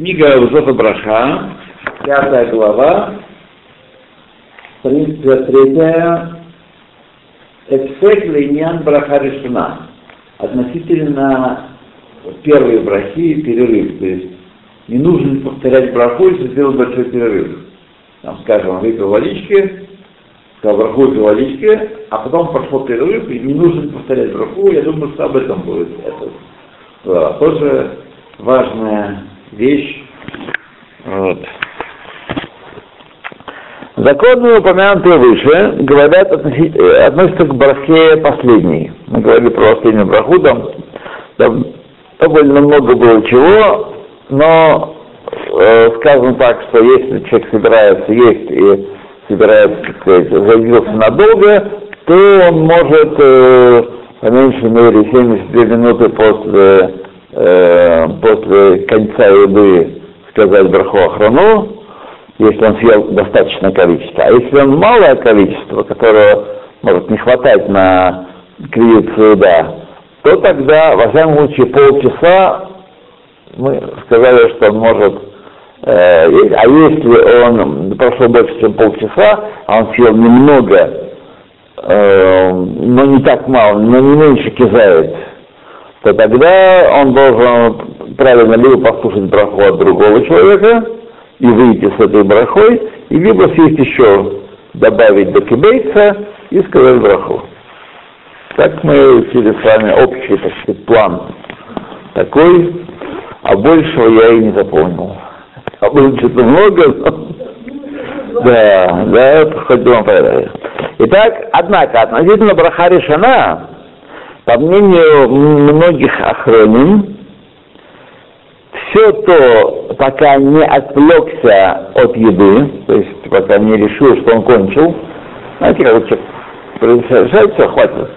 Книга Узофа Браха, пятая глава, страница третья, Эффект Линьян Браха решена. Относительно первой брахи перерыв. То есть не нужно повторять браху, если сделать большой перерыв. Там, скажем, выпил водички, сказал браху выпил водички, а потом пошел перерыв, и не нужно повторять браху, я думаю, что об этом будет. Это да, тоже важная вещь. Вот. Законы, упомянутые выше, говорят, относятся к брахе последней. Мы говорили про последнюю браху, там, довольно много было чего, но э, сказано так, что если человек собирается есть и собирается, так сказать, заявился надолго, то он может э, по меньшей мере 72 минуты после, после конца еды сказать браху охрану, если он съел достаточное количество. А если он малое количество, которого может не хватать на кривицу еда, то тогда, во всяком случае, полчаса мы сказали, что он может, э, а если он прошел больше, чем полчаса, а он съел немного, э, но не так мало, но не меньше кизает, то тогда он должен правильно либо послушать браху от другого человека и выйти с этой брахой, и либо съесть еще, добавить до кибейца и сказать браху. Так мы учили с вами общий, так сказать, план такой, а большего я и не запомнил. А было что-то много, но... Да, да, хоть вам понравилось. Итак, однако, относительно браха решена, по мнению многих охроним, все то, пока не отвлекся от еды, то есть пока не решил, что он кончил, знаете, как человек совершает все, хватит.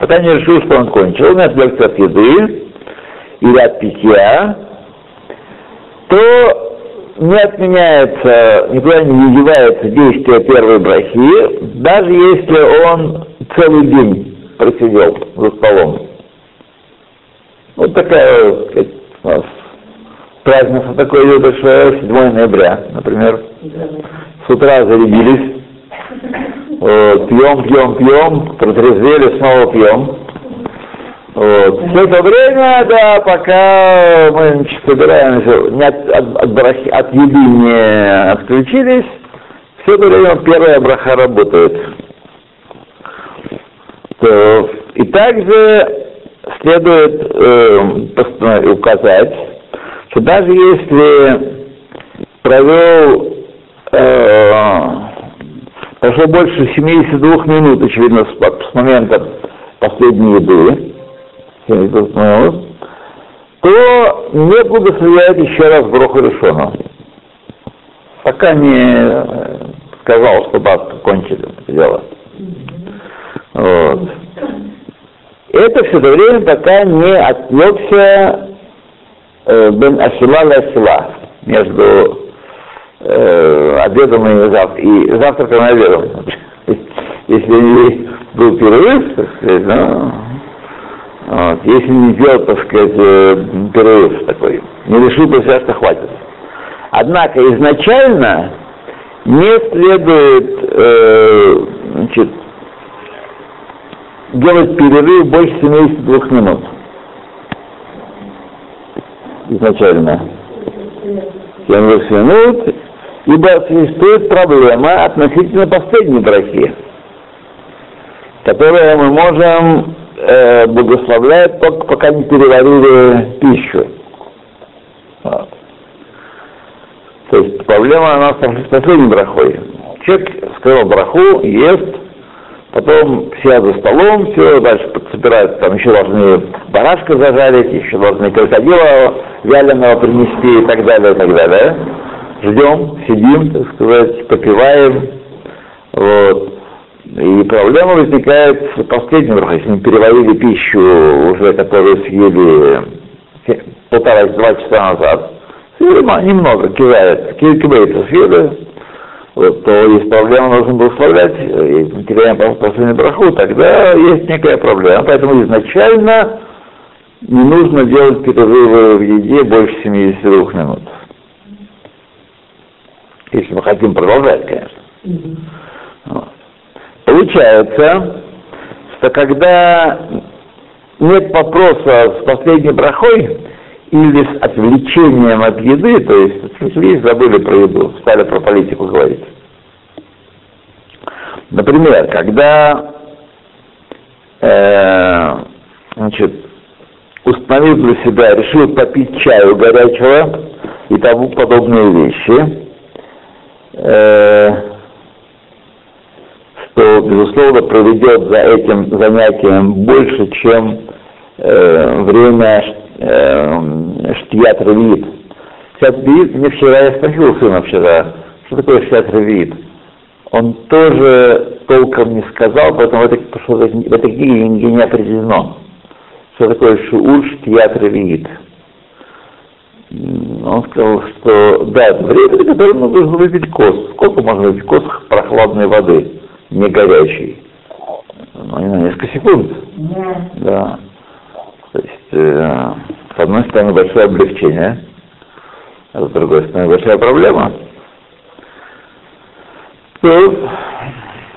Пока не решил, что он кончил, не отвлекся от еды или от питья, то не отменяется, никуда не девается действие первой брахи, даже если он целый день просидел за столом. Вот такая сказать, у нас праздник такой большое, 7 ноября, например. С утра зарядились, пьем, пьем, пьем, протрезвели, снова пьем. Вот. Все это время, да, пока мы значит, собираемся, не от, от, от, брахи, от еды не отключились, все это время первая браха работает. То, и также следует э, указать, что даже если провел э, прошло больше 72 минут, очевидно, с, с момента последней еды, то не благословляет еще раз Броху Решона. Пока не сказал, что бабка кончили это дело. Вот. Это все это время, пока не отвлекся э, Бен Асила Асила между э, обедом и, зав... и завтраком и обедом. Если не был перерыв, так сказать, ну, вот, если не делал, так сказать, э, перерыв такой, не решил про себя, что хватит. Однако изначально не следует э, значит, делать перерыв больше 72 минут. Изначально. 70 минут, ибо существует проблема относительно последней брахи, которую мы можем э, благословлять только пока не переварили пищу. Вот. То есть проблема нас с последней брахой. Человек сказал браху, ест, Потом все за столом, все, дальше собираются, там еще должны барашка зажарить, еще должны крокодила вяленого принести и так далее, и так далее. Ждем, сидим, так сказать, попиваем. Вот. И проблема возникает в последнем раз, если мы переварили пищу уже, которую съели полтора-два часа назад, съели немного, кивает, кивается съели, вот, то есть проблема нужно благословлять, э, и теряем последнюю браху, тогда есть некая проблема. Поэтому изначально не нужно делать перерывы в еде больше 72 минут. Если мы хотим продолжать, конечно. Вот. Получается, что когда нет вопроса с последней брахой или с отвлечением от еды, то есть отвлеклись, забыли про еду, стали про политику говорить. Например, когда э, значит, установил для себя, решил попить чаю горячего и тому подобные вещи, э, что, безусловно, проведет за этим занятием больше, чем э, время э, штият ревит. Штият ревит, мне вчера, я спросил сына вчера, что такое штият ревит. Он тоже толком не сказал, поэтому в этой, в этой книге не определено что такое шиур штият ревиит. Он сказал, что да, это время, которое нужно выпить кос. Сколько можно выпить кос прохладной воды, не горячей? Ну, не знаю, несколько секунд. Да. да. Э, с одной стороны, большое облегчение, а с другой стороны, большая проблема. То,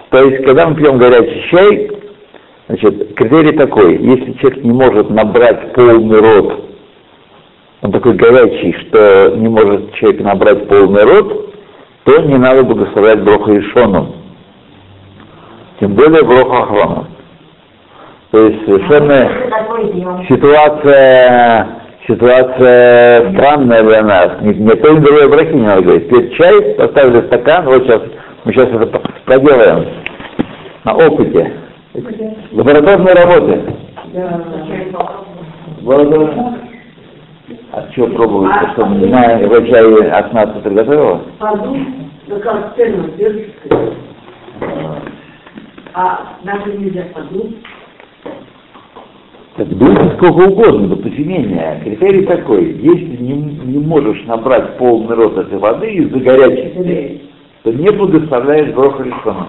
то есть, когда мы пьем горячий чай, Значит, критерий такой, если человек не может набрать полный рот, он такой горячий, что не может человек набрать полный рот, то не надо благословлять Броха Ишоном. Тем более Броха Ахроном. То есть совершенно ситуация, ситуация странная для нас. Не, не то, ни другой брахи не надо говорить. Пить чай, поставили стакан, вот сейчас мы сейчас это проделаем на опыте. Лабораторные работы. Да. А что пробовать, а, что не знаю, вы чай от приготовила? Подуш, ну как цену А даже нельзя подуть. Так дуйте сколько угодно, но посеменнее. Критерий такой, если не, не можешь набрать полный рот этой воды из-за горячести, то не благословляешь Броха Лишона.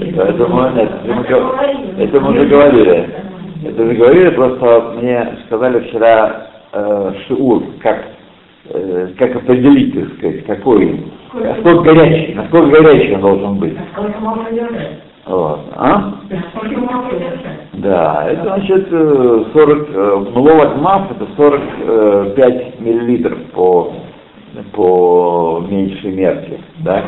Это мы, это, мы, это мы уже говорили. Это мы говорили, просто мне сказали вчера э, шиур, как, э, как определить, так сказать, какой, насколько горячий, насколько горячий он должен быть. Вот. А? Да, это значит 40, э, мловат мав, это 45 миллилитров по по меньшей мерке, да?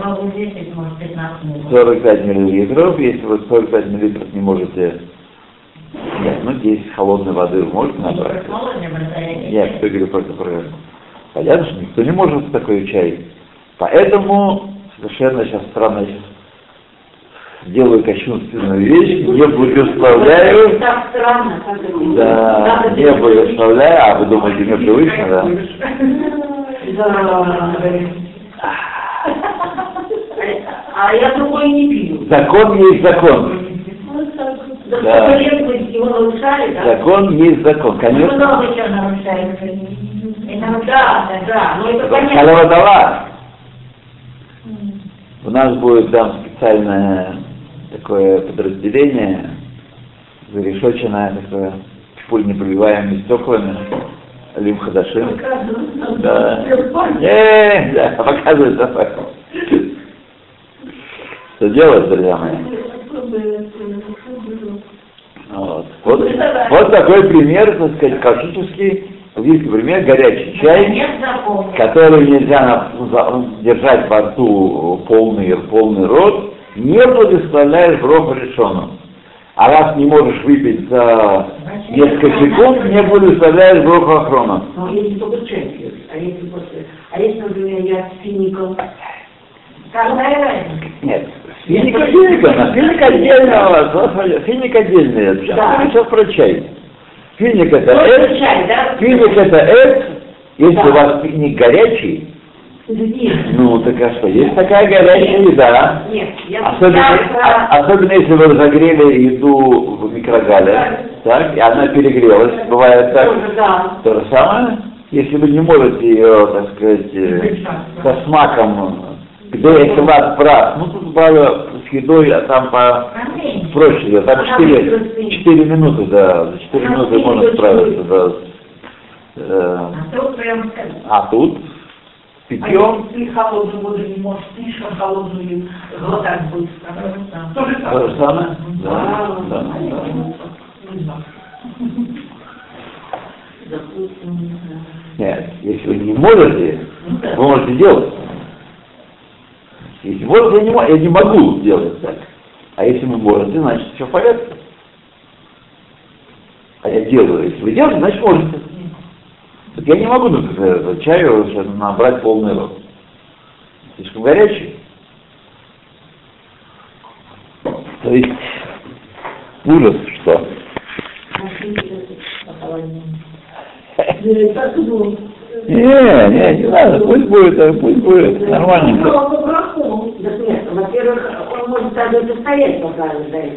45 миллилитров, если вы 45 миллилитров не можете, нет, ну 10 холодной воды вы можете набрать. Я кто говорю просто про Понятно, что никто не может такой чай. Поэтому совершенно сейчас странно сейчас делаю кощунственную вещь, не благословляю. Да, не благословляю, а вы думаете, мне привычно, да? А я другой не пью. Закон есть закон. Да. Нарушали, да? Закон есть закон, конечно. Много чего нарушается. Это, да, да, да, но это понятно. Халавадала. У нас будет там специальное такое подразделение, зарешоченное такое, пуль непробиваемыми стеклами. Лим Хадашим. Да. Не, да, показывает давай. Что делать, друзья мои? Вот. Вот, вот такой пример, так сказать, классический близкий пример, горячий чай, который нельзя держать во рту полный, полный рот, не благословляешь броху решенным. А раз не можешь выпить за несколько секунд, не благословляешь броху охрона. Ну, если только чай а если после, а если, например, я с фиником? Нет, финик отдельно, финик отдельно, финик отдельный, да. сейчас про чай. Финик это эц, финик это эц, если у вас финик горячий, ну, так а что, есть такая горячая еда. Нет, я особенно, я... особенно если вы разогрели еду в микрогале, да. так, и она перегрелась, бывает так. Тоже, да. То же самое, если вы не можете ее, так сказать, э, со смаком Где есть лад прав, ну тут бывало с едой, а там по проще, там 4, 4 минуты, да, за 4 минуты можно справиться, да. Э, А то сказал. А питьем если холодную воду не можешь, слишком холодную глотать быстро. То же то же самое. Да, Да, да, Нет, если вы не можете, вы можете делать. Если можете, я не, мо- я не могу сделать так. А если вы можете, значит все в порядке. А я делаю. Если вы делаете, значит можете. Я не могу например, чаю сейчас набрать полный рот. Слишком горячий. То есть ужас, что. Не, не, не надо, пусть будет, э, пусть будет, нормальненько. Во-первых, он может даже состоять пока.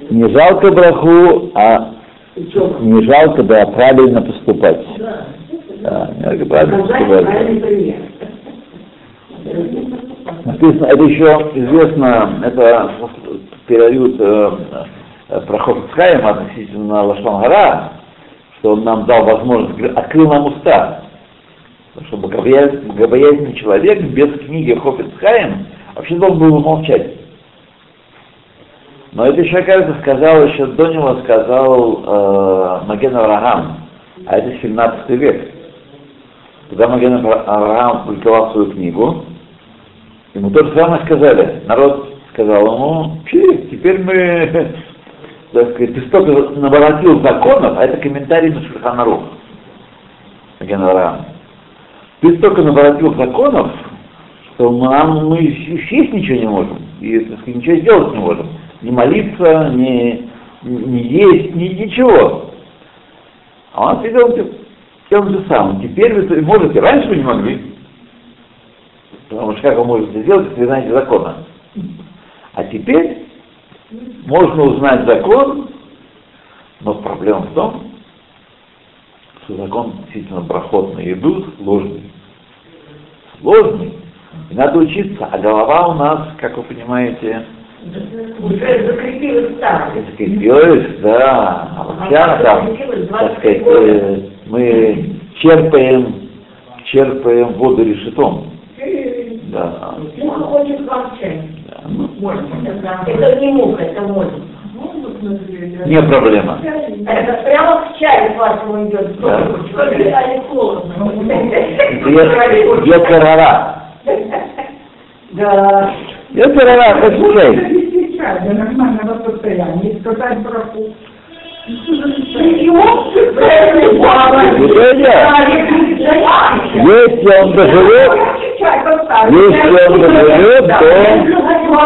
Не жалко браху, а не жалко, да, правильно поступать. Да, правильно. Написано, это еще известно, это передают э, э, проход Цхаем относительно Лашмангара, что он нам дал возможность, открыл нам уста, чтобы богобоязненный человек без книги Хофицхайм вообще должен был молчать. Но это еще, кажется, сказал, еще до него сказал э, Маген Авраам, а это 17 век. Когда Маген Авраам опубликовал свою книгу, ему то же самое сказали. Народ сказал ему, «Чи, теперь мы, так сказать, ты столько наворотил законов, а это комментарий на Шульханарух, Маген Авраам. Ты столько наворотил законов, что нам мы съесть ничего не можем, и сказать, ничего сделать не можем. Ни молиться, ни, ни есть, ни ничего. А он ответил тем же самым. Теперь вы можете, раньше вы не могли. Потому что как вы можете сделать, если вы знаете закона? А теперь можно узнать закон, но проблема в том, что закон действительно проход на еду сложный. Сложный. И надо учиться, а голова у нас, как вы понимаете, Уже закрепилась так. закрепилась, да, а вот вся там, так сказать, э, мы черпаем, черпаем воду решетом. Да. Муха хочет да. ну. Это не муха, это можно. Не проблема. Это прямо в чай вашему идет. Да. Ецерара. Да. Ецерара, послушай. Для нормального состояния, сказать браху. Если он доживет, если он доживет, то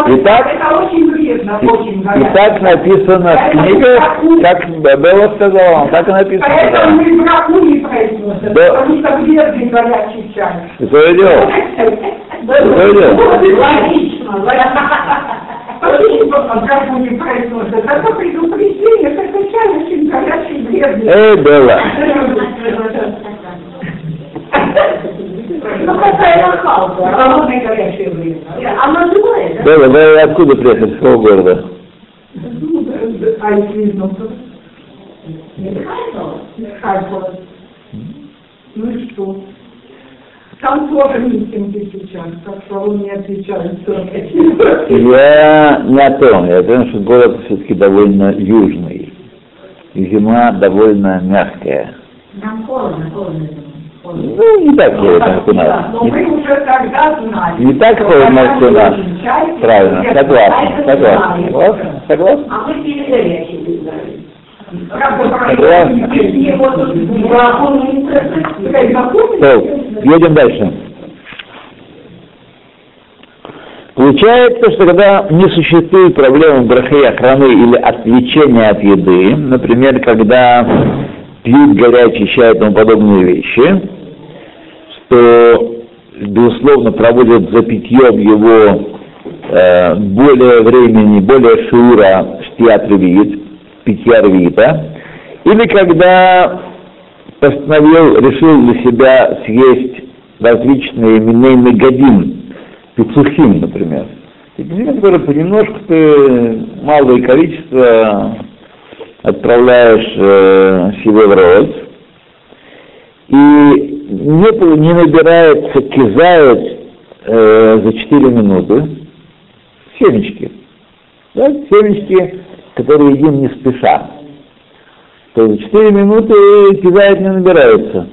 и так, Это очень вредно, очень и, так написано в книгах, как Белла сказала, он так и написано. Да. Да. свое дело. Свое дело. Логично. Очень горячий. Эй, Белла. Ну, какая нахалка. Холодный горячий вредно. Она другая, да? Белла, вы откуда приехали? С какого города? А из Харькова. Ну и что? Там тоже митинги сейчас, так что он не отвечает. Я не о том, я о том, что город все-таки довольно южный. Зима довольно мягкая. Нам холодно, холодно. холодно. Ну, не так холодно, как у нас. Но мы Не, уже тогда знали. не так холодно, как у нас. Чай, Правильно, согласен, согласен. знаем. Согласен? Согласен? А мы пили горячий выбрали. Правда, Согласен. какие вот Браху не интересует. Такая знакомая? То, едем дальше. Получается, что когда не существует проблемы брахи охраны или отвлечения от еды, например, когда пьют горячий чай и тому подобные вещи, что, безусловно, проводят за питьем его э, более времени, более шура штиат ревит, питья ревита, или когда постановил, решил для себя съесть различные миней годин, пиццухим, например. Пиццухим, которые понемножку ты малое количество отправляешь э, себе в рот, и не, не набирается кизает э, за 4 минуты семечки. Да, семечки, которые едим не спеша. То есть за 4 минуты кизает не набирается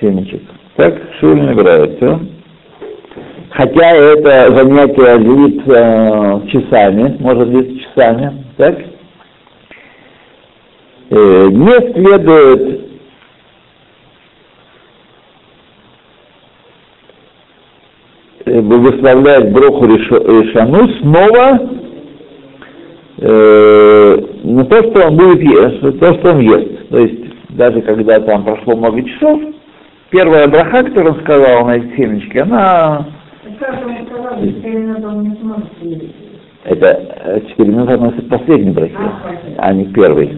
семечек. Так, шур не набирается. Хотя это занятие длится часами, может длиться часами, так? Э, не следует Э, благословлять Броху Решану снова э, на то, что он будет есть, то, что он ест. То есть даже когда там прошло много часов, первая браха, которую он сказал на эти семечки, она... Это 4 минуты относится к последней брахе, а не к первой.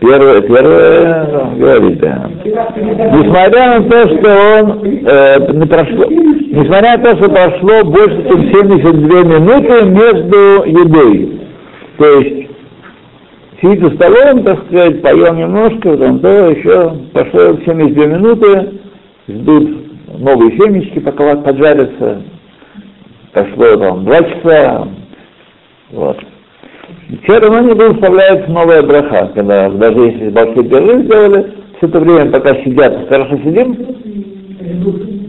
Первое, первое говорит, да. Несмотря на то, что он э, не прошло, несмотря на то, что прошло больше, чем 72 минуты между едой. То есть сидит за столом, так сказать, поел немножко, потом то еще прошло 72 минуты, ждут новые семечки, пока поджарятся. Прошло там два часа. Вот. Все равно не благословляется новая браха, когда даже если большой перерыв сделали, все это время, пока сидят, хорошо сидим,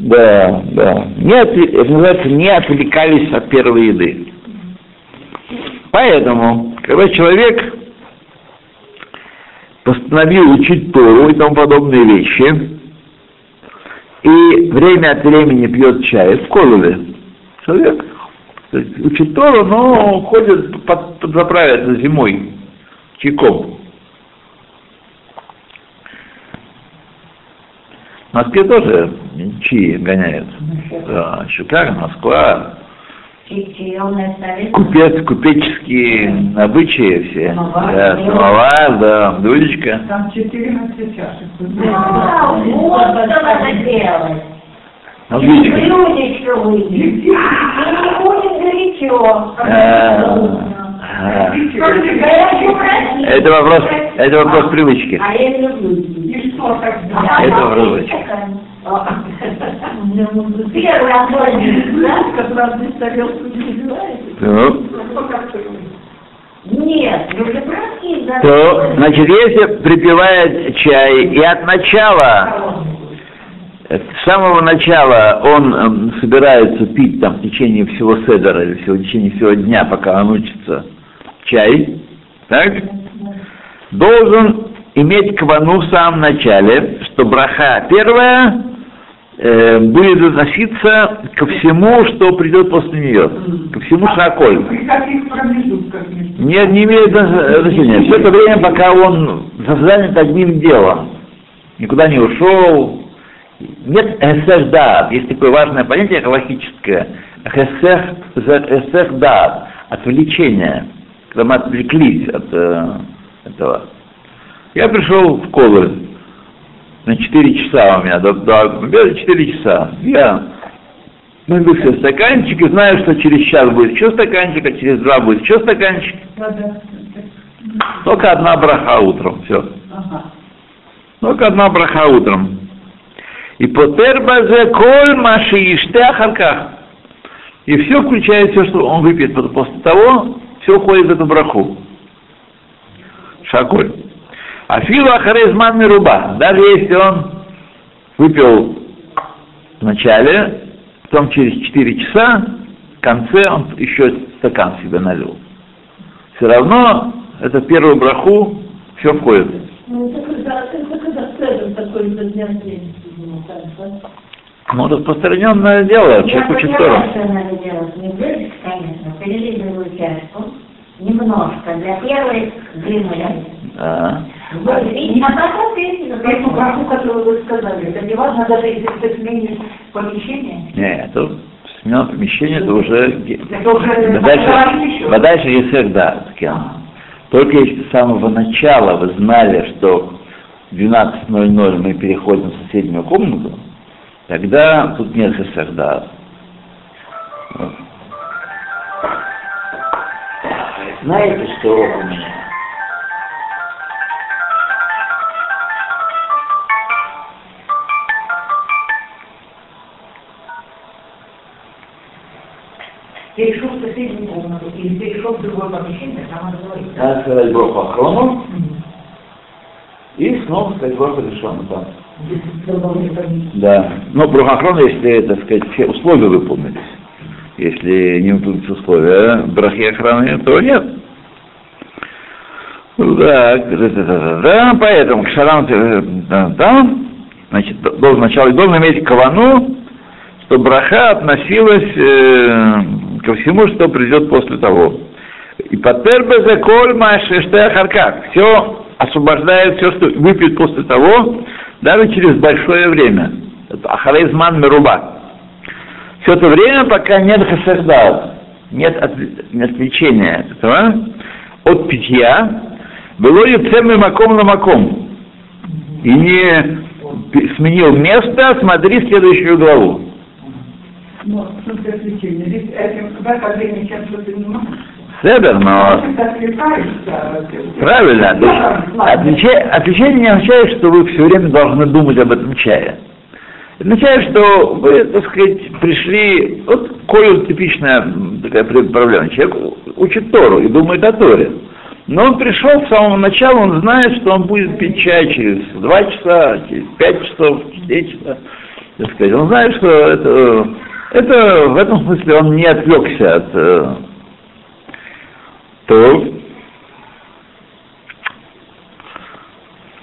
да, да, не отвли, это называется, не отвлекались от первой еды. Поэтому, когда человек постановил учить Тору и тому подобные вещи, и время от времени пьет чай в колове, человек то есть учит Тору, но ходит под, подзаправиться зимой чайком. В Москве тоже чаи гоняют. Да, Чикаго, Москва. Купец, купеческие обычаи все. Самовар, да, самовар, да, дудечка. Там 14 чашек. Да, вот что надо делать. Ну, выйдет. И не будет горячо. Это вопрос, это вопрос привычки. А я люблю. И что тогда? Первый огонь, да? Как раз без тарелку не забиваете? Ну, Нет, то, значит, если припевает чай и от начала с самого начала он э, собирается пить там в течение всего седера или всего, в течение всего дня, пока он учится чай, так? Должен иметь квану в самом начале, что браха первая э, будет относиться ко всему, что придет после нее, ко всему шаколь. Промежутках? Нет, не имеет значения. Все это время, пока он занят одним делом, никуда не ушел, нет эсэх дат, есть такое важное понятие галактическое. Эсэх, эсэх дат, отвлечение, когда мы отвлеклись от э, этого. Я пришел в колы на 4 часа у меня, до, до 4 часа. Я найду все стаканчики, знаю, что через час будет еще стаканчик, а через два будет еще стаканчик. Только одна браха утром, все. Только одна браха утром. И потер базе коль маши иште ахарках. И все включает все, что он выпьет после того, все уходит в эту браху. Шаколь. А филу ахарезман руба. Даже если он выпил в начале, потом через 4 часа, в конце он еще стакан себе налил. Все равно это первую браху все входит. Ну, это ну, распространенное дело, человек учит чашку, немножко, для первой дымы. А. И а потом Эту браху, которую вы сказали, это не важно, даже если ты сменишь помещение? Нет, это смена помещения, это уже... Это уже Да дальше, да дальше Есех, да, Только если с самого начала вы знали, что в 12.00 мы переходим в соседнюю комнату, тогда тут нет хесерда. Знаете, что у меня? Перешел в соседнюю комнату или перешел в другое помещение, там надо говорить. Надо сказать Броху Ахрону и снова сказать Броху Решону там. Да. Но Броху Ахрону, если, так сказать, все условия выполнились. Если не выполнились условия Брахи охраны, то нет. Так, да, да, да, да, поэтому к шарам, да, да, значит, должен сначала должен иметь кавану, что браха относилась э, ко всему, что придет после того. И патербе за коль харкак. Все освобождает все, что выпьет после того, даже через большое время. Это ахарейзман меруба. Все это время, пока нет хасардат, нет, от, нет отвлечения от этого, от питья, было юцем маком на маком. И не сменил место, смотри следующую главу. Ну, в смысле отвлечения. Ведь этим, в чем-то занимаешься. Седер, но правильно. То есть отвеча- отвлечение не означает, что вы все время должны думать об этом чае. Это означает, что вы, так сказать, пришли, вот Коля типичная такая пр- проблема. Человек учит Тору и думает о Торе. Но он пришел с самого начала, он знает, что он будет пить чай через два часа, через пять часов, четыре часа. Так сказать. Он знает, что это, это в этом смысле он не отвлекся от э, то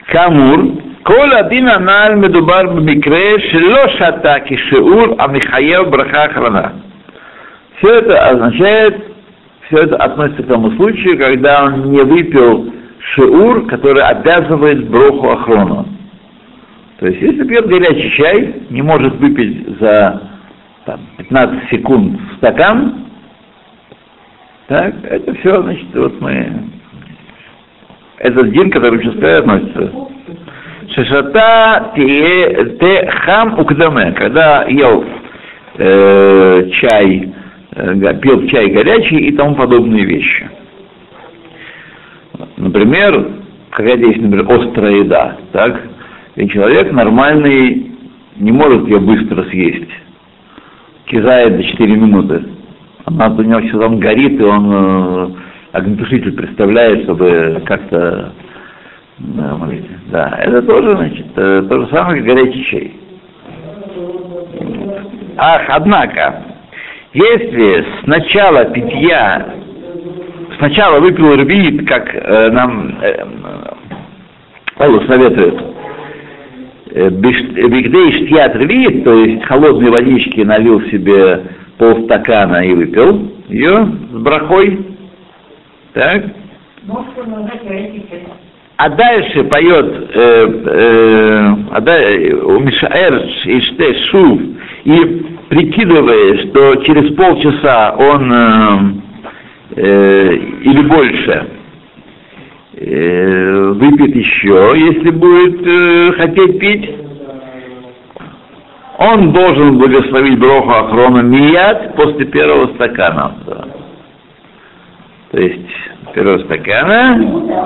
כאמור, כל הדין הנ"ל מדובר במקרה שלא שתה כשיעור המחייב ברכה אחרונה. Все это означает, все это относится к тому случаю, когда он не выпил шиур, который обязывает броху охрону. То есть, если пьет горячий чай, не может выпить за там, 15 секунд стакан, так, это все, значит, вот мы... Этот день, который сейчас относится. Шишата те хам укдаме, когда ел э, чай, э, пил чай горячий и тому подобные вещи. Например, какая-то есть, например, острая еда, так? И человек нормальный не может ее быстро съесть. Кизает до 4 минуты. Она у него все там горит, и он э, огнетушитель представляет, чтобы как-то да, молите. да, это тоже, значит, э, то же самое, как горячий чай. Ах, однако, если с начала питья, сначала выпил рвит, как э, нам э, Павел советует, э, Бигдей штьят рвит, то есть холодной водички налил себе полстакана и выпил ее с брахой, так, а дальше поет э, э, а да- у Мишаэр и Ште Шув и прикидывая, что через полчаса он э, э, или больше э, выпьет еще, если будет э, хотеть пить, он должен благословить Броху Ахрона Мият после первого стакана. То есть первого стакана.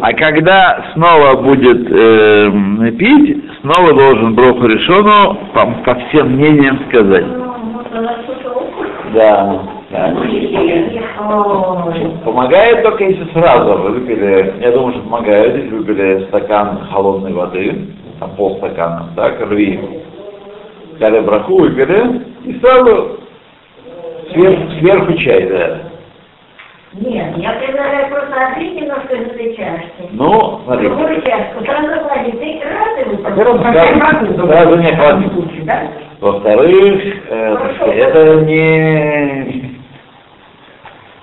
А когда снова будет э, пить, снова должен Броху Решону по, по всем мнениям сказать. Да. Помогает только если сразу вы выпили, я думаю, что помогает, если выпили стакан холодной воды, там полстакана, так, рви, взяли браху, выпили, и сразу сверху, сверху чай, да. Нет, я предлагаю просто открыть немножко из этой чашки. Ну, смотри. Другую чашку, сразу клади, ты раз и выпил. Во-первых, сразу, не хватит. Да? Во-вторых, э, это не...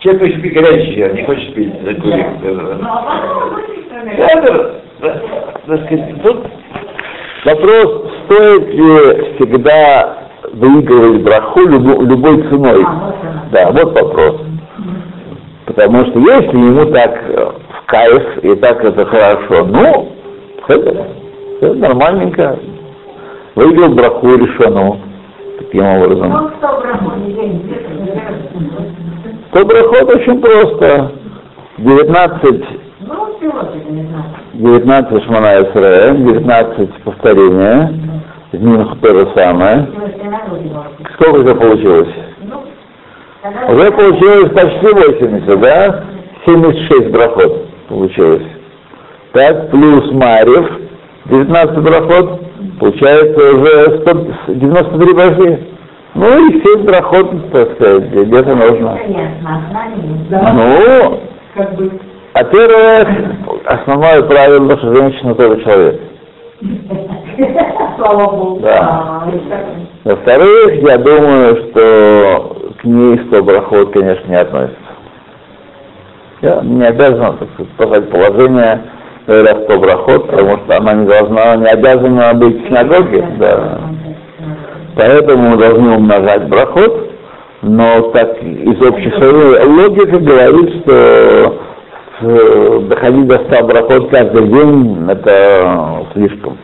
Человек хочет пить горячий чай, не хочет пить закурить. Ну, а. Это, так сказать, тут вопрос, стоит ли всегда выигрывать браху любо- любой ценой. А. Да, вот вопрос. Потому что если ему так э, в кайф и так это хорошо, ну, это, это нормальненько. Выиграл браху решену таким образом. Он 100 грамм, он не денег. То брахот очень просто. 19, Ну, всего-то, не знаю. 19 Шмана Исраэ, 19 повторения, из них то же самое. Сколько же получилось? Уже получилось почти 80, да? 76 брахот получилось. Так, плюс Марьев, 19 брахот, получается уже 100, 93 брахи. Ну и 7 брахот, так сказать, где-то нужно. Ну, а первое, основное правило, что женщина тоже человек. Слава Богу. Да. А. Во-вторых, я думаю, что к ней 100 брахот, конечно, не относится. Я не обязан, так сказать, положение, говоря 100 брахот, потому что она не должна, не обязана быть в синагоге, да. Поэтому мы должны умножать брахот, но так из общей своей логики говорит, что э, доходить до 100 брахот каждый день это слишком.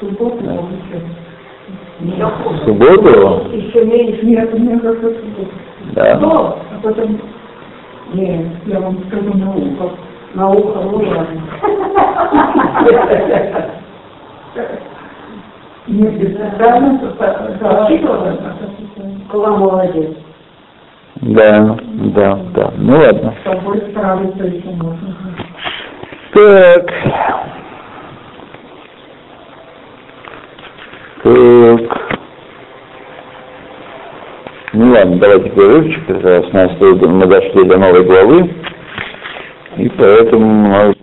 В субботу, Еще меньше. Нет, у меня как раз да. Но, а потом, нет, я вам скажу на ухо. На ухо, ну, ладно. Нет, специально, да, Учитывала? Кула молодец. Да, да, да. Ну ладно. с тобой справиться еще можно. Так. Так. Ну ладно, давайте перерывчик, раз у нас мы дошли до новой главы, и поэтому